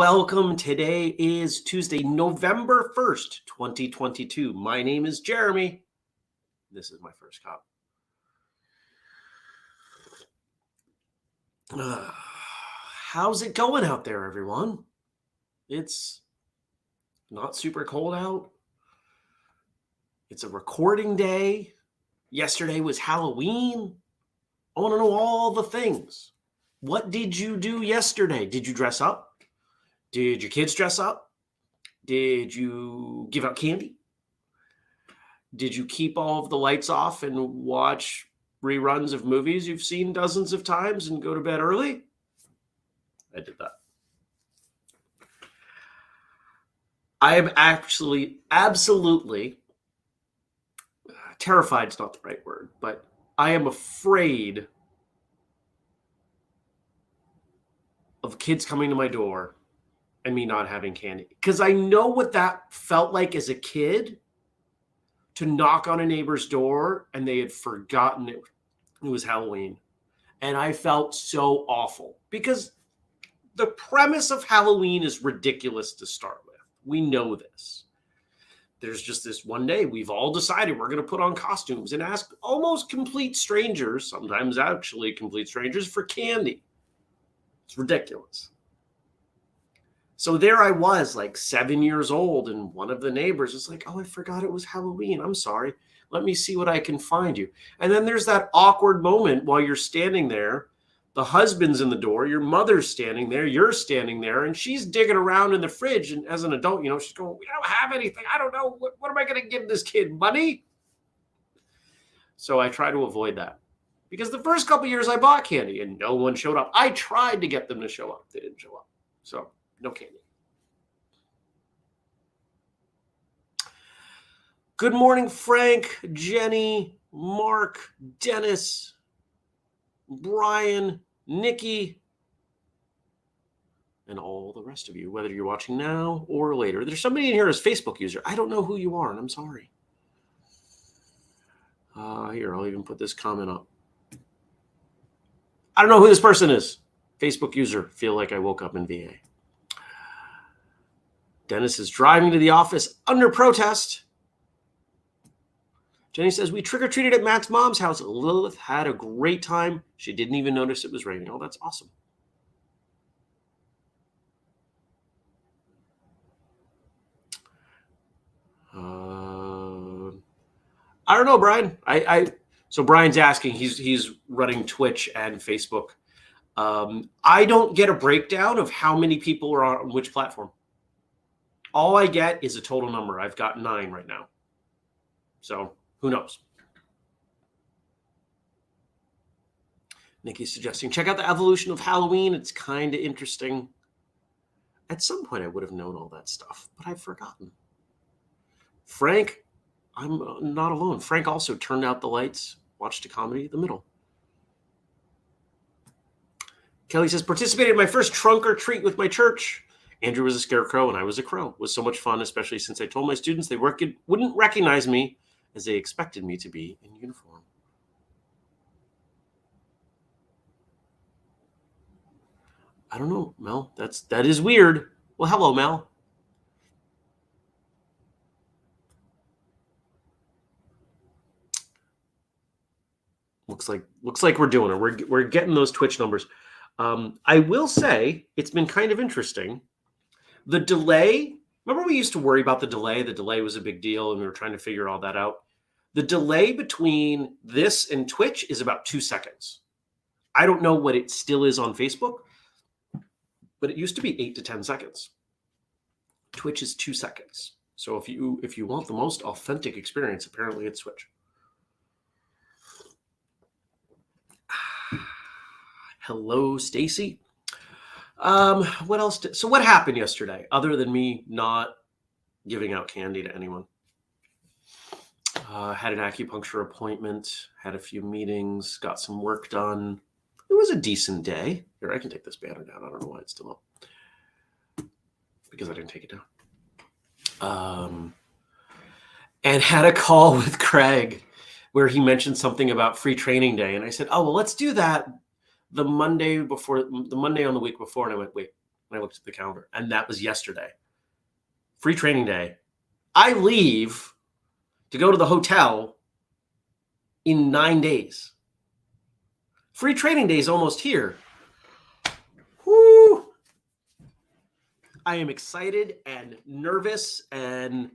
Welcome. Today is Tuesday, November 1st, 2022. My name is Jeremy. This is my first cup. Uh, how's it going out there, everyone? It's not super cold out. It's a recording day. Yesterday was Halloween. I want to know all the things. What did you do yesterday? Did you dress up? Did your kids dress up? Did you give out candy? Did you keep all of the lights off and watch reruns of movies you've seen dozens of times and go to bed early? I did that. I am actually absolutely terrified is not the right word, but I am afraid of kids coming to my door and me not having candy because I know what that felt like as a kid to knock on a neighbor's door and they had forgotten it, it was Halloween. And I felt so awful because the premise of Halloween is ridiculous to start with. We know this. There's just this one day we've all decided we're going to put on costumes and ask almost complete strangers, sometimes actually complete strangers, for candy. It's ridiculous. So there I was, like seven years old, and one of the neighbors was like, Oh, I forgot it was Halloween. I'm sorry. Let me see what I can find you. And then there's that awkward moment while you're standing there. The husband's in the door, your mother's standing there, you're standing there, and she's digging around in the fridge. And as an adult, you know, she's going, We don't have anything. I don't know. What, what am I going to give this kid? Money? So I try to avoid that because the first couple years I bought candy and no one showed up. I tried to get them to show up. They didn't show up. So no candy. Good morning, Frank, Jenny, Mark, Dennis, Brian, Nikki, and all the rest of you, whether you're watching now or later. There's somebody in here as Facebook user. I don't know who you are, and I'm sorry. Uh, here, I'll even put this comment up. I don't know who this person is. Facebook user, feel like I woke up in VA. Dennis is driving to the office under protest. Jenny says, We trick or treated at Matt's mom's house. Lilith had a great time. She didn't even notice it was raining. Oh, that's awesome. Uh, I don't know, Brian. I, I so Brian's asking. He's he's running Twitch and Facebook. Um, I don't get a breakdown of how many people are on which platform. All I get is a total number. I've got nine right now. So who knows? Nikki's suggesting check out the evolution of Halloween. It's kind of interesting. At some point, I would have known all that stuff, but I've forgotten. Frank, I'm uh, not alone. Frank also turned out the lights, watched a comedy, The Middle. Kelly says, participated in my first trunk or treat with my church. Andrew was a scarecrow and I was a crow. It was so much fun, especially since I told my students they wouldn't recognize me as they expected me to be in uniform. I don't know, Mel. That's that is weird. Well, hello, Mel. Looks like looks like we're doing it. We're we're getting those Twitch numbers. Um, I will say it's been kind of interesting. The delay. Remember, we used to worry about the delay. The delay was a big deal, and we were trying to figure all that out. The delay between this and Twitch is about two seconds. I don't know what it still is on Facebook, but it used to be eight to ten seconds. Twitch is two seconds. So if you if you want the most authentic experience, apparently it's Twitch. Hello, Stacy. Um, what else? Did, so, what happened yesterday other than me not giving out candy to anyone? Uh, had an acupuncture appointment, had a few meetings, got some work done. It was a decent day. Here, I can take this banner down. I don't know why it's still up because I didn't take it down. Um, and had a call with Craig where he mentioned something about free training day. And I said, Oh, well, let's do that the Monday before the Monday on the week before. And I went, Wait, and I looked at the calendar, and that was yesterday. Free training day. I leave to go to the hotel in nine days. Free training day is almost here. Woo! I am excited and nervous and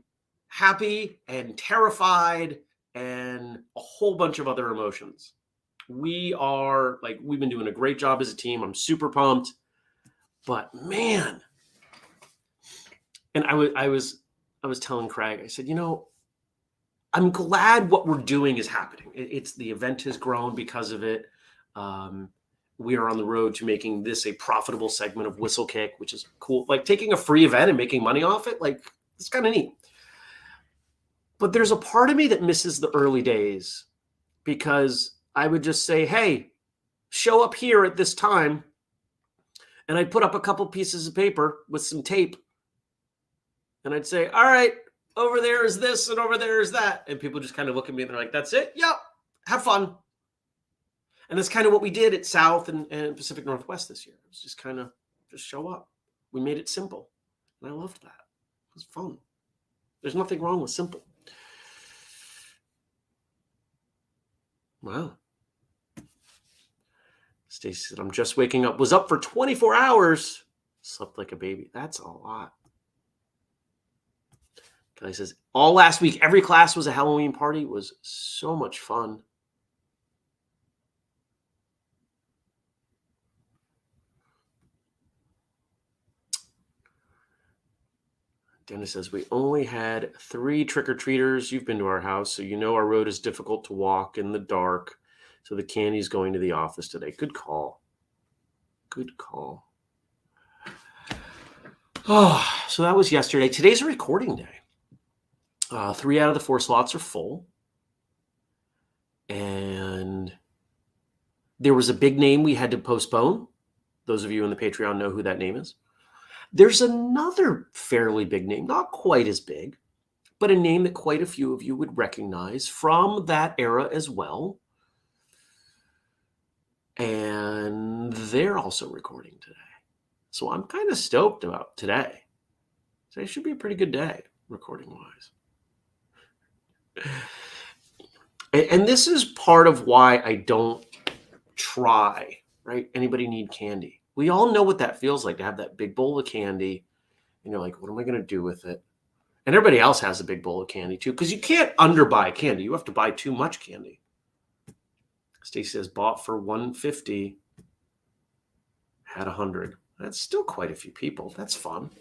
happy and terrified and a whole bunch of other emotions. We are like, we've been doing a great job as a team. I'm super pumped. But man, and I was, I was, I was telling Craig, I said, you know, I'm glad what we're doing is happening. It's the event has grown because of it. Um, we are on the road to making this a profitable segment of Whistlekick, which is cool. Like taking a free event and making money off it, like it's kind of neat. But there's a part of me that misses the early days because I would just say, hey, show up here at this time. And I'd put up a couple pieces of paper with some tape. And I'd say, all right, over there is this and over there is that. And people just kind of look at me and they're like, that's it? Yep. Have fun. And that's kind of what we did at South and, and Pacific Northwest this year. It was just kind of just show up. We made it simple. And I loved that. It was fun. There's nothing wrong with simple. Wow. Stacy said, I'm just waking up. Was up for 24 hours. Slept like a baby. That's a lot. Kelly says, all last week, every class was a Halloween party. It was so much fun. Dennis says, We only had three trick or treaters. You've been to our house, so you know our road is difficult to walk in the dark. So the candy's going to the office today. Good call. Good call. Oh, so that was yesterday. Today's a recording day. Uh, three out of the four slots are full. And there was a big name we had to postpone. Those of you in the Patreon know who that name is. There's another fairly big name, not quite as big, but a name that quite a few of you would recognize from that era as well. And they're also recording today. So I'm kind of stoked about today. Today should be a pretty good day, recording wise. And this is part of why I don't try, right? Anybody need candy? We all know what that feels like to have that big bowl of candy. And you're like, what am I going to do with it? And everybody else has a big bowl of candy too, because you can't underbuy candy. You have to buy too much candy. Stacy says bought for 150, had 100. That's still quite a few people. That's fun.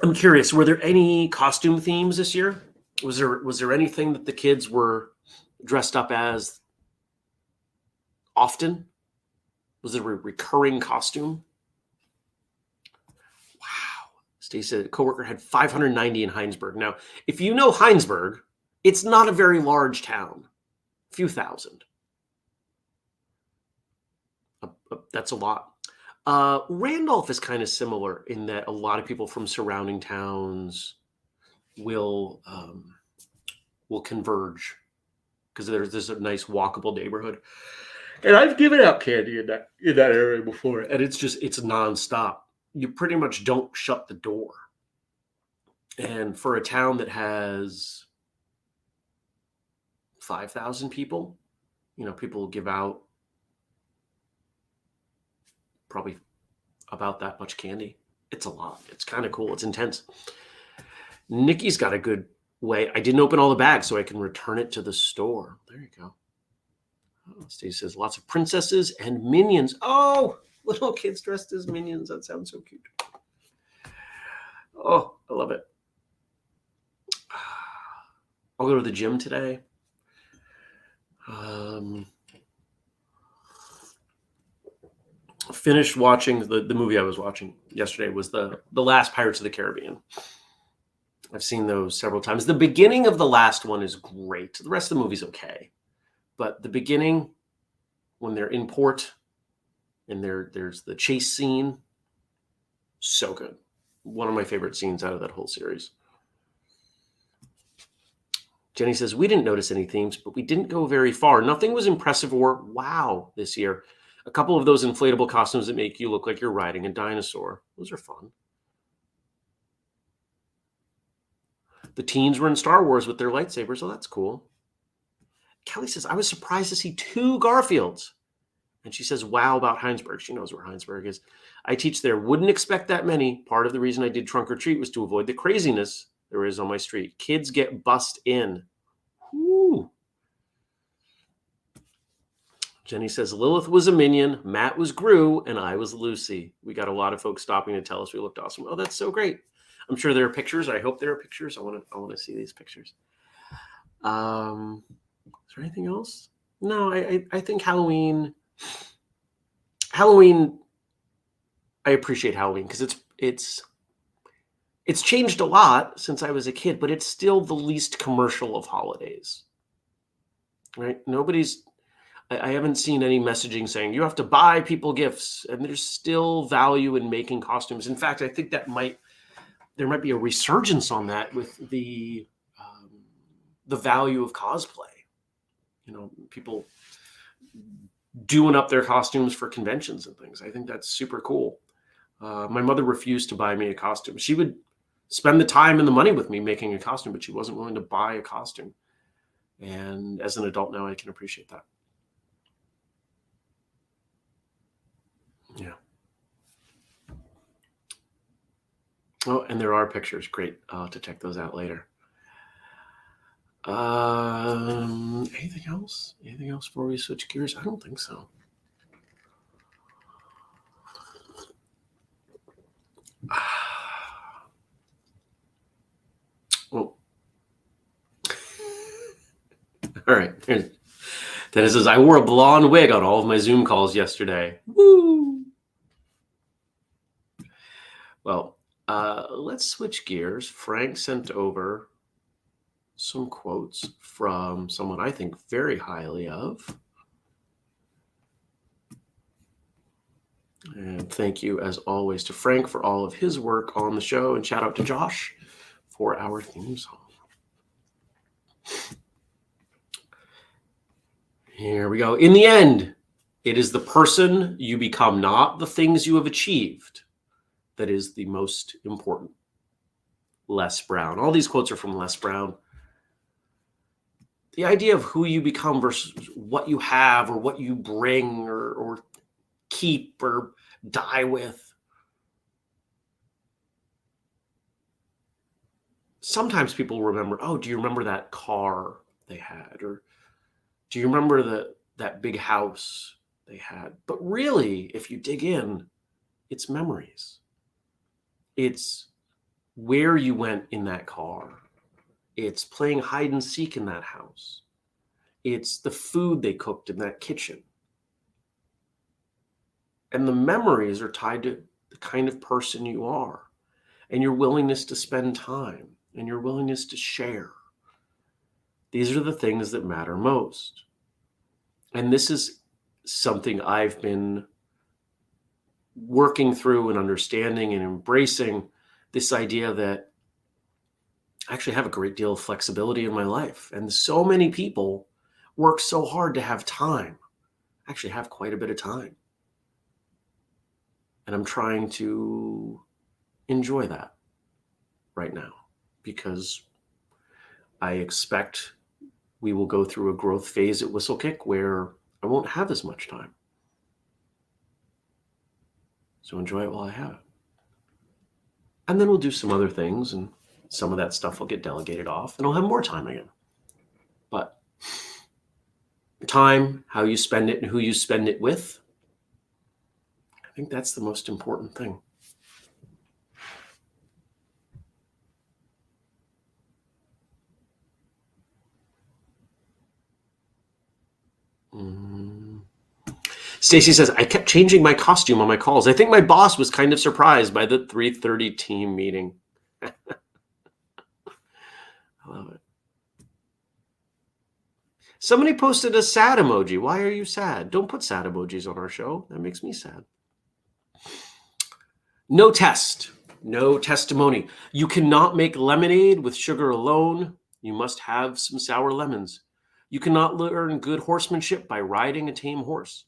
I'm curious, were there any costume themes this year? Was there was there anything that the kids were dressed up as often? Was there a recurring costume? Wow. Stacy said a coworker had 590 in Hinesburg. Now, if you know Hinesburg, it's not a very large town, a few thousand. Uh, uh, that's a lot. Uh, Randolph is kind of similar in that a lot of people from surrounding towns will um, will converge because there's this nice walkable neighborhood. And I've given out candy in that in that area before, and it's just it's nonstop. You pretty much don't shut the door. And for a town that has five thousand people, you know, people give out probably about that much candy. It's a lot. It's kind of cool. It's intense. Nikki's got a good way. I didn't open all the bags so I can return it to the store. There you go. Oh, Steve says lots of princesses and minions. Oh, little kids dressed as minions. That sounds so cute. Oh, I love it. I'll go to the gym today. Um, finished watching the, the movie I was watching yesterday was the the last Pirates of the Caribbean. I've seen those several times. The beginning of the last one is great. The rest of the movie's okay. But the beginning, when they're in port and there there's the chase scene, so good. One of my favorite scenes out of that whole series. Jenny says, We didn't notice any themes, but we didn't go very far. Nothing was impressive or wow this year. A couple of those inflatable costumes that make you look like you're riding a dinosaur. Those are fun. The teens were in Star Wars with their lightsabers. Oh, that's cool. Kelly says, I was surprised to see two Garfields. And she says, wow, about Hinesburg. She knows where Hinesburg is. I teach there. Wouldn't expect that many. Part of the reason I did trunk or treat was to avoid the craziness there is on my street. Kids get bussed in. Woo. Jenny says Lilith was a minion, Matt was Gru, and I was Lucy. We got a lot of folks stopping to tell us we looked awesome. Oh, that's so great. I'm sure there are pictures. I hope there are pictures. I want to I want to see these pictures. Um, is there anything else? No, I, I, I think Halloween. Halloween. I appreciate Halloween because it's it's it's changed a lot since I was a kid, but it's still the least commercial of holidays. Right? Nobody's I, I haven't seen any messaging saying you have to buy people gifts, and there's still value in making costumes. In fact, I think that might there might be a resurgence on that with the um, the value of cosplay. You know, people doing up their costumes for conventions and things. I think that's super cool. Uh, my mother refused to buy me a costume. She would spend the time and the money with me making a costume, but she wasn't willing to buy a costume. And as an adult now, I can appreciate that. Yeah. Oh, and there are pictures. Great. I'll to check those out later. Um, anything else? Anything else before we switch gears? I don't think so. Well, all right. Dennis says, I wore a blonde wig on all of my Zoom calls yesterday. Woo! Well, uh, let's switch gears. Frank sent over some quotes from someone I think very highly of. And thank you, as always, to Frank for all of his work on the show. And shout out to Josh for our theme song. Here we go. In the end, it is the person you become, not the things you have achieved, that is the most important. Les Brown. All these quotes are from Les Brown. The idea of who you become versus what you have or what you bring or, or keep or die with. Sometimes people remember, oh, do you remember that car they had? Or do you remember the that big house they had? But really, if you dig in, it's memories. It's where you went in that car. It's playing hide and seek in that house. It's the food they cooked in that kitchen. And the memories are tied to the kind of person you are and your willingness to spend time and your willingness to share. These are the things that matter most. And this is something I've been working through and understanding and embracing this idea that I actually have a great deal of flexibility in my life. And so many people work so hard to have time. I actually have quite a bit of time. And I'm trying to enjoy that right now because I expect we will go through a growth phase at Whistlekick where I won't have as much time. So enjoy it while I have it. And then we'll do some other things, and some of that stuff will get delegated off, and I'll have more time again. But time, how you spend it, and who you spend it with, I think that's the most important thing. Mm. Stacy says, I kept changing my costume on my calls. I think my boss was kind of surprised by the 3:30 team meeting. I love it. Somebody posted a sad emoji. Why are you sad? Don't put sad emojis on our show. That makes me sad. No test, no testimony. You cannot make lemonade with sugar alone. You must have some sour lemons. You cannot learn good horsemanship by riding a tame horse.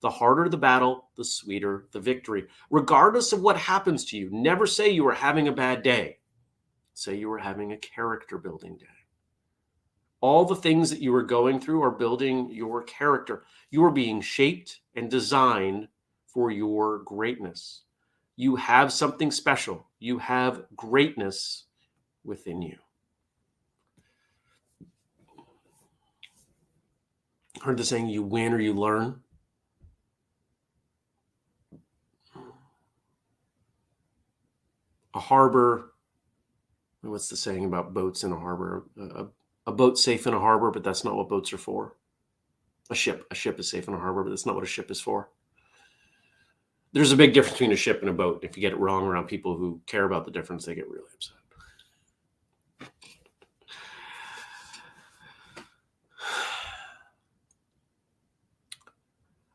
The harder the battle, the sweeter the victory. Regardless of what happens to you, never say you are having a bad day. Say you were having a character building day. All the things that you are going through are building your character. You are being shaped and designed for your greatness. You have something special. You have greatness within you. heard the saying you win or you learn a harbor what's the saying about boats in a harbor? A, a boat safe in a harbor but that's not what boats are for. A ship a ship is safe in a harbor but that's not what a ship is for. There's a big difference between a ship and a boat. If you get it wrong around people who care about the difference they get really upset.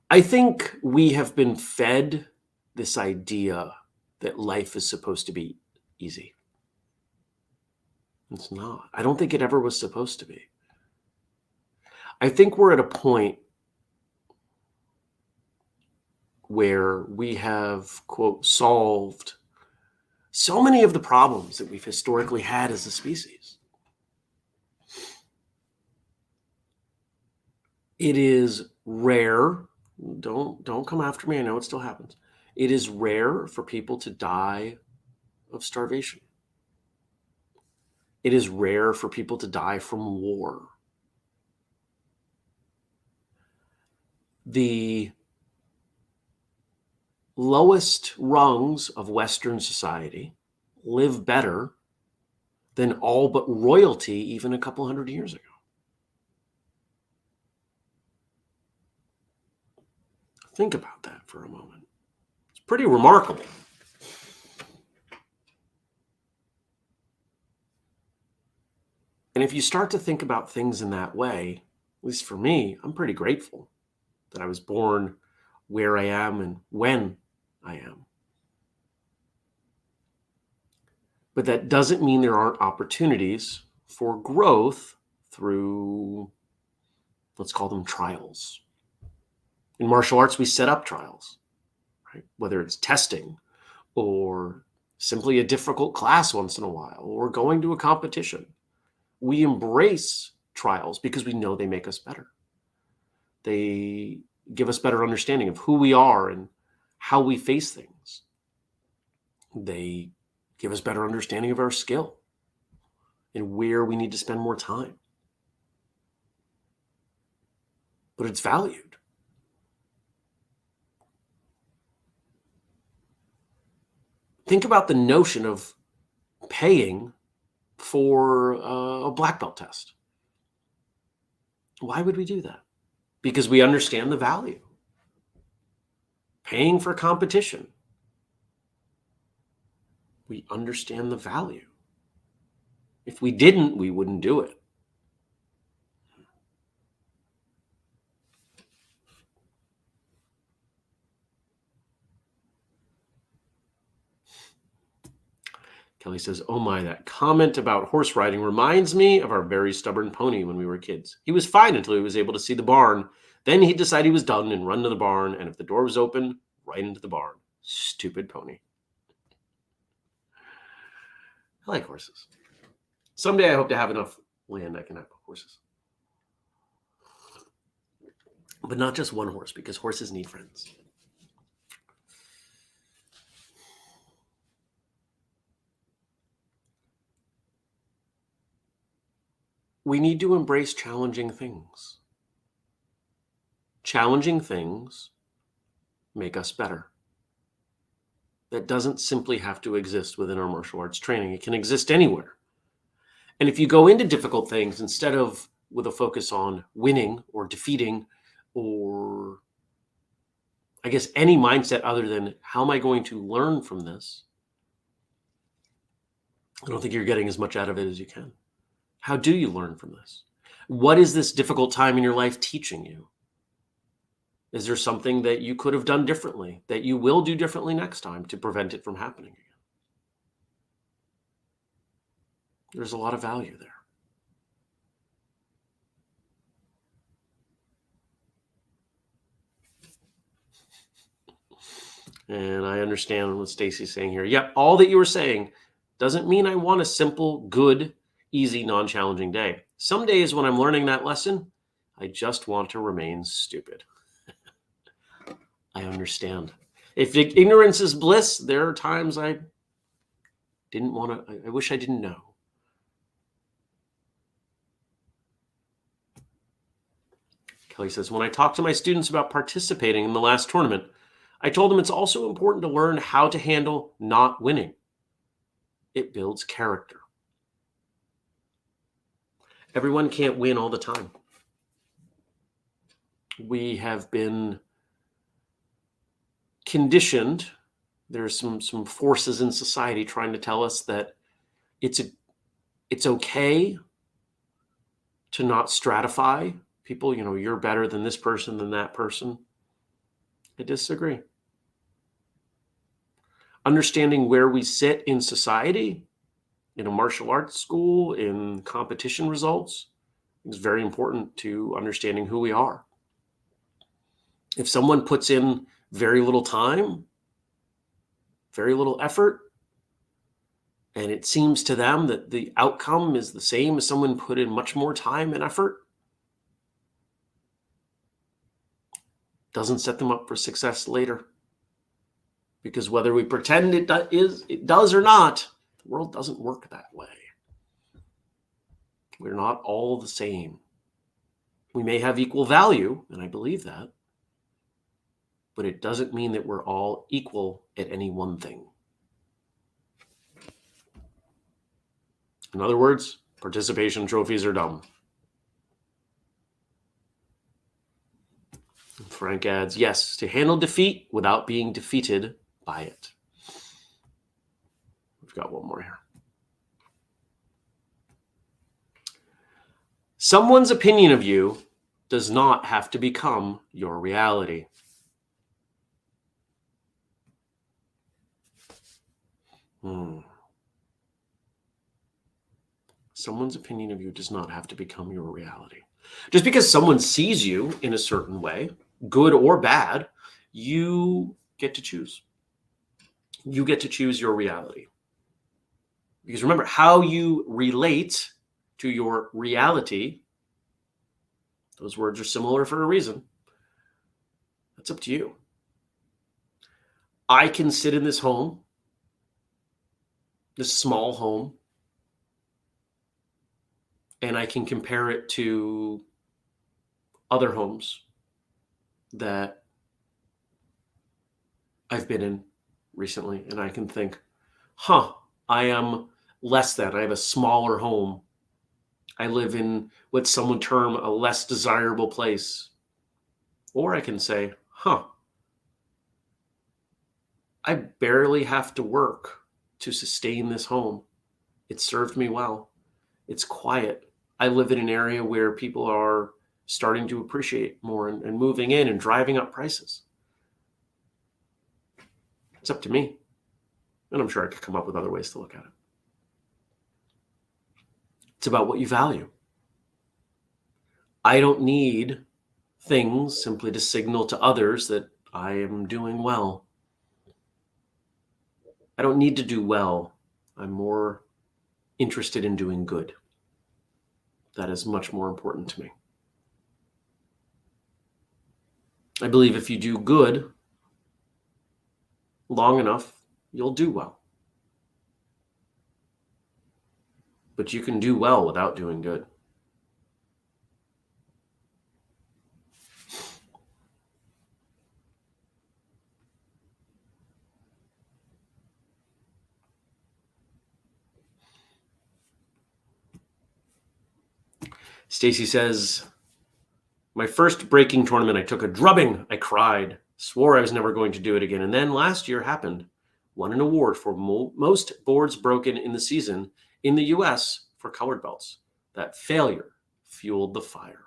I think we have been fed this idea that life is supposed to be easy. It's not. I don't think it ever was supposed to be. I think we're at a point where we have, quote, solved so many of the problems that we've historically had as a species. It is rare don't don't come after me. I know it still happens. It is rare for people to die of starvation. It is rare for people to die from war. The lowest rungs of Western society live better than all but royalty even a couple hundred years ago. Think about that for a moment. It's pretty remarkable. And if you start to think about things in that way, at least for me, I'm pretty grateful that I was born where I am and when I am. But that doesn't mean there aren't opportunities for growth through, let's call them trials. In martial arts, we set up trials, right? Whether it's testing or simply a difficult class once in a while or going to a competition. We embrace trials because we know they make us better. They give us better understanding of who we are and how we face things. They give us better understanding of our skill and where we need to spend more time. But it's valued. think about the notion of paying for uh, a black belt test. Why would we do that? Because we understand the value. Paying for competition. We understand the value. If we didn't, we wouldn't do it. Kelly says, Oh my, that comment about horse riding reminds me of our very stubborn pony when we were kids. He was fine until he was able to see the barn. Then he'd decide he was done and run to the barn. And if the door was open, right into the barn. Stupid pony. I like horses. Someday I hope to have enough land I can have horses. But not just one horse, because horses need friends. We need to embrace challenging things. Challenging things make us better. That doesn't simply have to exist within our martial arts training, it can exist anywhere. And if you go into difficult things instead of with a focus on winning or defeating or I guess any mindset other than how am I going to learn from this? I don't think you're getting as much out of it as you can. How do you learn from this? What is this difficult time in your life teaching you? Is there something that you could have done differently that you will do differently next time to prevent it from happening again? There's a lot of value there. And I understand what Stacy's saying here. Yep, all that you were saying doesn't mean I want a simple, good, easy, non challenging day. Some days when I'm learning that lesson, I just want to remain stupid. I understand. If ignorance is bliss, there are times I didn't want to, I wish I didn't know. Kelly says, when I talk to my students about participating in the last tournament, I told them it's also important to learn how to handle not winning. It builds character. Everyone can't win all the time. We have been conditioned. There's some some forces in society trying to tell us that it's a it's okay to not stratify people. You know, you're better than this person than that person. I disagree. Understanding where we sit in society, in a martial arts school, in competition results, is very important to understanding who we are. If someone puts in very little time, very little effort, and it seems to them that the outcome is the same as someone put in much more time and effort, doesn't set them up for success later. Because whether we pretend it do- is it does or not, the world doesn't work that way. We're not all the same. We may have equal value, and I believe that, but it doesn't mean that we're all equal at any one thing. In other words, participation trophies are dumb. Frank adds, yes, to handle defeat without being defeated by it. Got one more here. Someone's opinion of you does not have to become your reality. Hmm. Someone's opinion of you does not have to become your reality. Just because someone sees you in a certain way good or bad, you get to choose. You get to choose your reality. Because remember, how you relate to your reality, those words are similar for a reason. That's up to you. I can sit in this home, this small home, and I can compare it to other homes that I've been in recently, and I can think, huh, I am less than. I have a smaller home. I live in what some would term a less desirable place. Or I can say, huh, I barely have to work to sustain this home. It served me well. It's quiet. I live in an area where people are starting to appreciate more and, and moving in and driving up prices. It's up to me. And I'm sure I could come up with other ways to look at it. It's about what you value. I don't need things simply to signal to others that I am doing well. I don't need to do well. I'm more interested in doing good. That is much more important to me. I believe if you do good long enough, you'll do well. But you can do well without doing good. Stacy says, my first breaking tournament, I took a drubbing. I cried. Swore I was never going to do it again. And then last year happened. Won an award for mo- most boards broken in the season in the US for colored belts. That failure fueled the fire.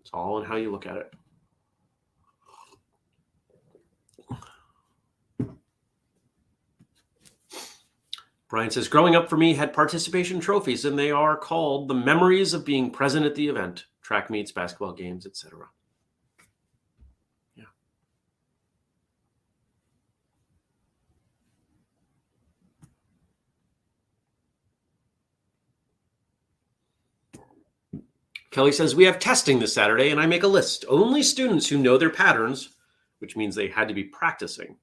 It's all in how you look at it. Brian says, growing up for me had participation trophies, and they are called the memories of being present at the event, track meets, basketball games, etc. Kelly says, We have testing this Saturday, and I make a list. Only students who know their patterns, which means they had to be practicing,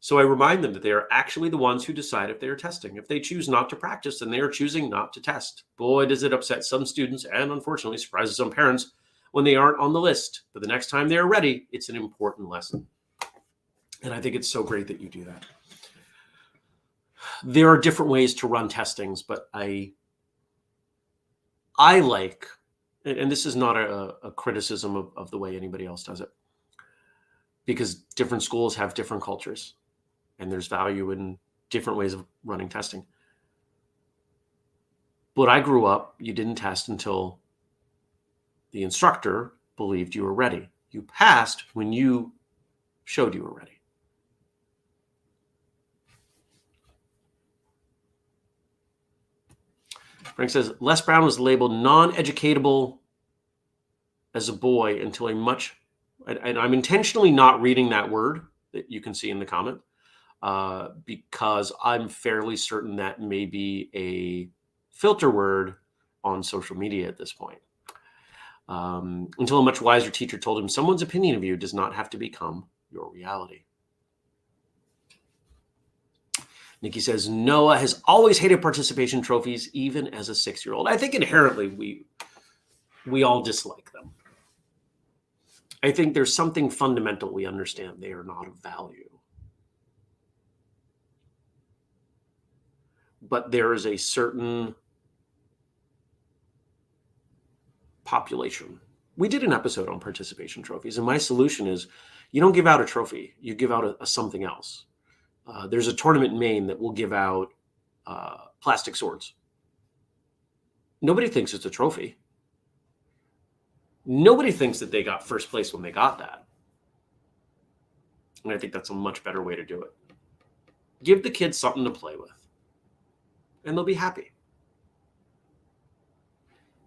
so I remind them that they are actually the ones who decide if they are testing. If they choose not to practice, then they are choosing not to test. Boy, does it upset some students and unfortunately surprises some parents when they aren't on the list. But the next time they are ready, it's an important lesson. And I think it's so great that you do that. There are different ways to run testings, but I I like, and this is not a, a criticism of, of the way anybody else does it, because different schools have different cultures and there's value in different ways of running testing. But I grew up, you didn't test until the instructor believed you were ready. You passed when you showed you were ready. Frank says Les Brown was labeled non educatable as a boy until a much, and I'm intentionally not reading that word that you can see in the comment uh, because I'm fairly certain that may be a filter word on social media at this point. Um, until a much wiser teacher told him, someone's opinion of you does not have to become your reality. Nikki says Noah has always hated participation trophies, even as a six-year-old. I think inherently we we all dislike them. I think there's something fundamental we understand they are not of value. but there is a certain population. We did an episode on participation trophies, and my solution is you don't give out a trophy, you give out a, a something else. Uh, there's a tournament in Maine that will give out uh, plastic swords. Nobody thinks it's a trophy. Nobody thinks that they got first place when they got that. And I think that's a much better way to do it. Give the kids something to play with and they'll be happy.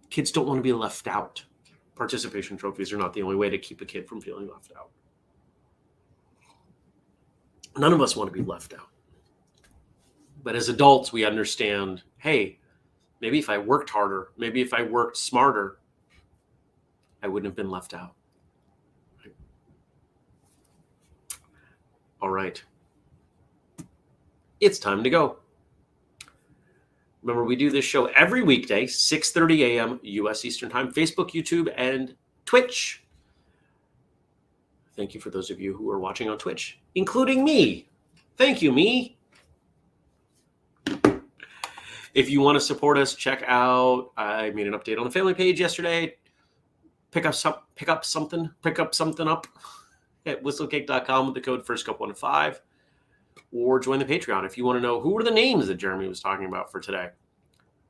Kids don't want to be left out. Participation trophies are not the only way to keep a kid from feeling left out. None of us want to be left out. But as adults, we understand hey, maybe if I worked harder, maybe if I worked smarter, I wouldn't have been left out. All right. It's time to go. Remember, we do this show every weekday, 6:30 a.m. U.S. Eastern Time, Facebook, YouTube, and Twitch. Thank you for those of you who are watching on Twitch, including me. Thank you, me. If you want to support us, check out. I made an update on the family page yesterday. Pick up some, pick up something, pick up something up at whistlekick.com with the code first cup one five or join the Patreon if you want to know who are the names that Jeremy was talking about for today.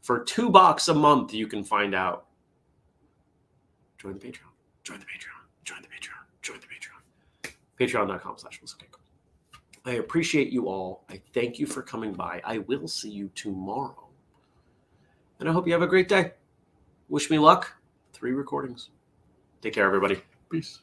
For two bucks a month, you can find out. Join the Patreon. Join the Patreon. Patreon.com slash I appreciate you all. I thank you for coming by. I will see you tomorrow. And I hope you have a great day. Wish me luck. Three recordings. Take care, everybody. Peace.